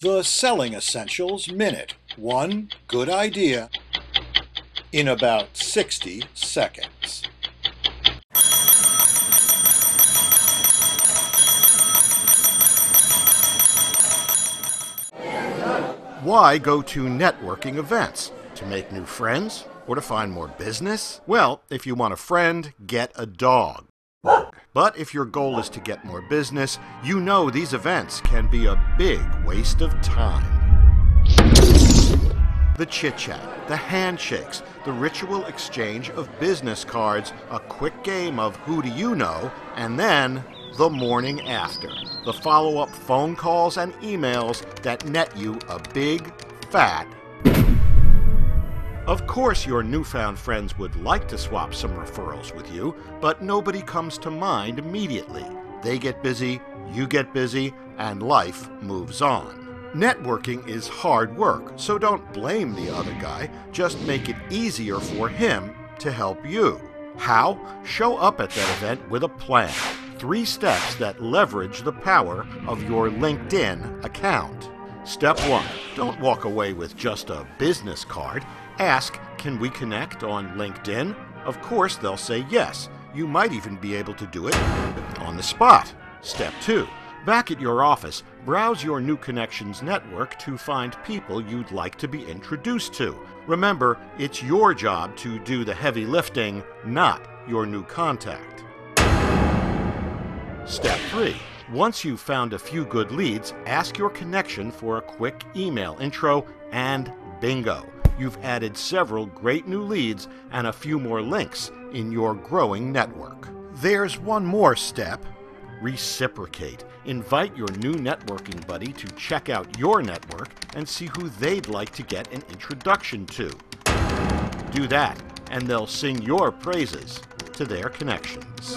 The Selling Essentials Minute. One good idea in about 60 seconds. Why go to networking events? To make new friends? Or to find more business? Well, if you want a friend, get a dog. But if your goal is to get more business, you know these events can be a big waste of time. The chit chat, the handshakes, the ritual exchange of business cards, a quick game of who do you know, and then the morning after. The follow up phone calls and emails that net you a big, fat of course, your newfound friends would like to swap some referrals with you, but nobody comes to mind immediately. They get busy, you get busy, and life moves on. Networking is hard work, so don't blame the other guy, just make it easier for him to help you. How? Show up at that event with a plan. Three steps that leverage the power of your LinkedIn account. Step one don't walk away with just a business card. Ask, can we connect on LinkedIn? Of course, they'll say yes. You might even be able to do it on the spot. Step 2. Back at your office, browse your new connections network to find people you'd like to be introduced to. Remember, it's your job to do the heavy lifting, not your new contact. Step 3. Once you've found a few good leads, ask your connection for a quick email intro and bingo you've added several great new leads and a few more links in your growing network. There's one more step reciprocate. Invite your new networking buddy to check out your network and see who they'd like to get an introduction to. Do that, and they'll sing your praises to their connections.